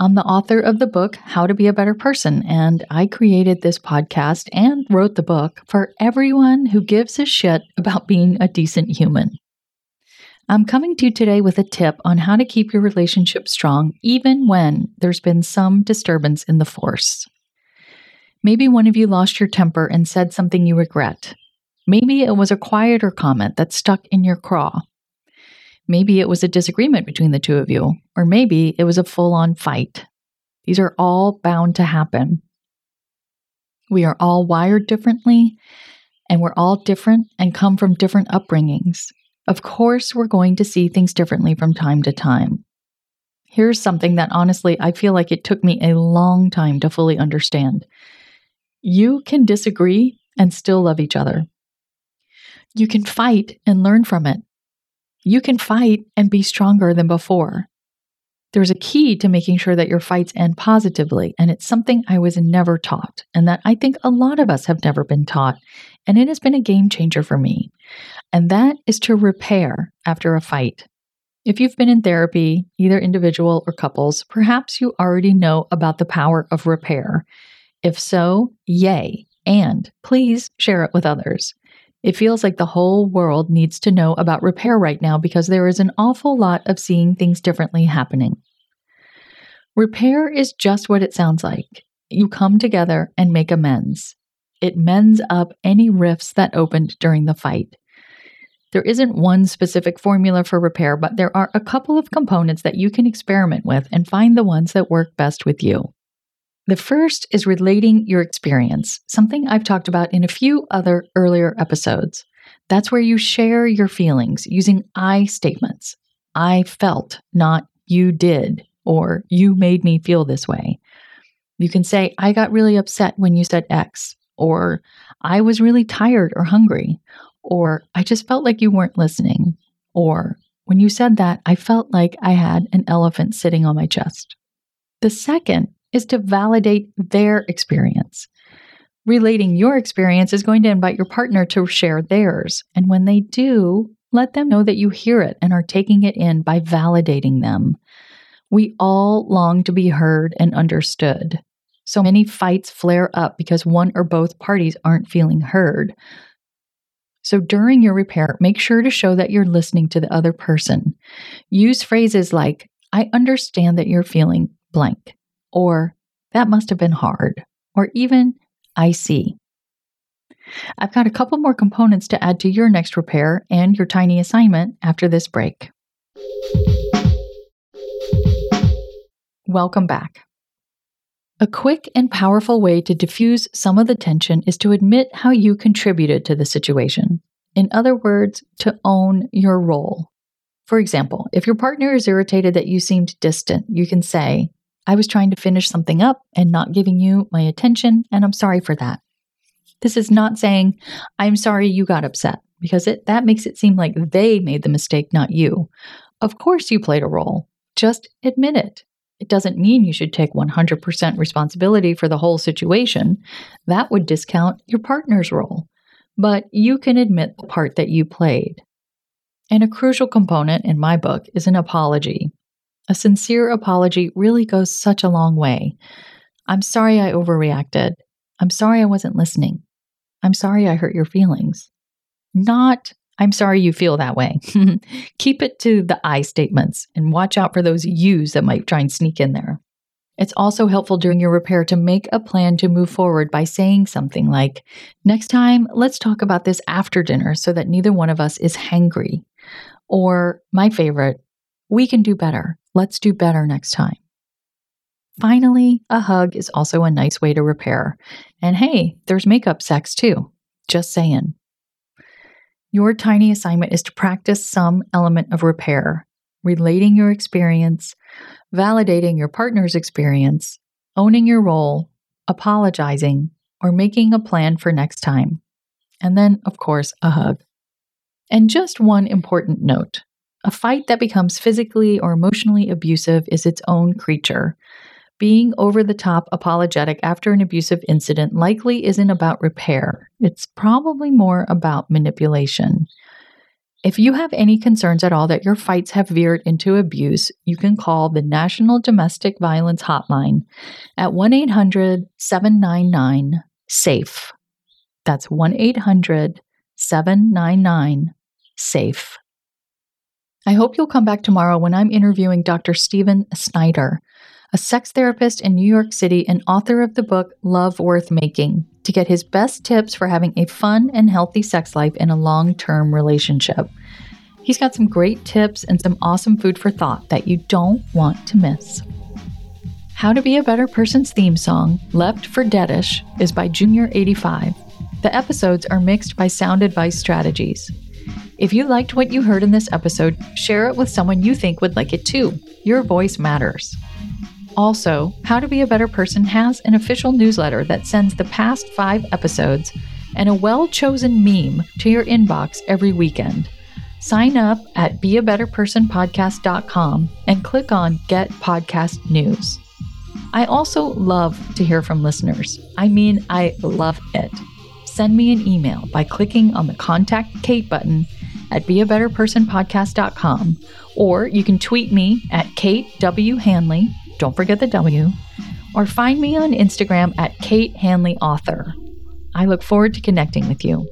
I'm the author of the book, How to Be a Better Person, and I created this podcast and wrote the book for everyone who gives a shit about being a decent human. I'm coming to you today with a tip on how to keep your relationship strong even when there's been some disturbance in the force. Maybe one of you lost your temper and said something you regret. Maybe it was a quieter comment that stuck in your craw. Maybe it was a disagreement between the two of you, or maybe it was a full on fight. These are all bound to happen. We are all wired differently, and we're all different and come from different upbringings. Of course, we're going to see things differently from time to time. Here's something that honestly I feel like it took me a long time to fully understand. You can disagree and still love each other. You can fight and learn from it. You can fight and be stronger than before. There's a key to making sure that your fights end positively, and it's something I was never taught, and that I think a lot of us have never been taught, and it has been a game changer for me. And that is to repair after a fight. If you've been in therapy, either individual or couples, perhaps you already know about the power of repair. If so, yay, and please share it with others. It feels like the whole world needs to know about repair right now because there is an awful lot of seeing things differently happening. Repair is just what it sounds like. You come together and make amends. It mends up any rifts that opened during the fight. There isn't one specific formula for repair, but there are a couple of components that you can experiment with and find the ones that work best with you. The first is relating your experience, something I've talked about in a few other earlier episodes. That's where you share your feelings using I statements. I felt, not you did, or you made me feel this way. You can say, I got really upset when you said X, or I was really tired or hungry, or I just felt like you weren't listening, or when you said that, I felt like I had an elephant sitting on my chest. The second is to validate their experience. Relating your experience is going to invite your partner to share theirs. And when they do, let them know that you hear it and are taking it in by validating them. We all long to be heard and understood. So many fights flare up because one or both parties aren't feeling heard. So during your repair, make sure to show that you're listening to the other person. Use phrases like, I understand that you're feeling blank or that must have been hard, or even I see. I've got a couple more components to add to your next repair and your tiny assignment after this break. Welcome back. A quick and powerful way to diffuse some of the tension is to admit how you contributed to the situation. In other words, to own your role. For example, if your partner is irritated that you seemed distant, you can say, I was trying to finish something up and not giving you my attention, and I'm sorry for that. This is not saying, I'm sorry you got upset, because it, that makes it seem like they made the mistake, not you. Of course, you played a role. Just admit it. It doesn't mean you should take 100% responsibility for the whole situation. That would discount your partner's role. But you can admit the part that you played. And a crucial component in my book is an apology. A sincere apology really goes such a long way. I'm sorry I overreacted. I'm sorry I wasn't listening. I'm sorry I hurt your feelings. Not, I'm sorry you feel that way. Keep it to the I statements and watch out for those yous that might try and sneak in there. It's also helpful during your repair to make a plan to move forward by saying something like, Next time, let's talk about this after dinner so that neither one of us is hangry. Or, my favorite, we can do better. Let's do better next time. Finally, a hug is also a nice way to repair. And hey, there's makeup sex too. Just saying. Your tiny assignment is to practice some element of repair, relating your experience, validating your partner's experience, owning your role, apologizing, or making a plan for next time. And then, of course, a hug. And just one important note a fight that becomes physically or emotionally abusive is its own creature. Being over the top apologetic after an abusive incident likely isn't about repair, it's probably more about manipulation. If you have any concerns at all that your fights have veered into abuse, you can call the National Domestic Violence Hotline at 1 800 799 SAFE. That's 1 800 799 SAFE. I hope you'll come back tomorrow when I'm interviewing Dr. Stephen Snyder, a sex therapist in New York City and author of the book Love Worth Making to get his best tips for having a fun and healthy sex life in a long term relationship. He's got some great tips and some awesome food for thought that you don't want to miss. How to Be a Better Person's theme song, Left for Deadish, is by Junior85. The episodes are mixed by Sound Advice Strategies. If you liked what you heard in this episode, share it with someone you think would like it too. Your voice matters. Also, How to Be a Better Person has an official newsletter that sends the past five episodes and a well chosen meme to your inbox every weekend. Sign up at beabetterpersonpodcast.com and click on Get Podcast News. I also love to hear from listeners. I mean, I love it. Send me an email by clicking on the Contact Kate button at beabetterpersonpodcast.com or you can tweet me at Kate W. Hanley don't forget the W, or find me on Instagram at Kate Hanley Author. I look forward to connecting with you.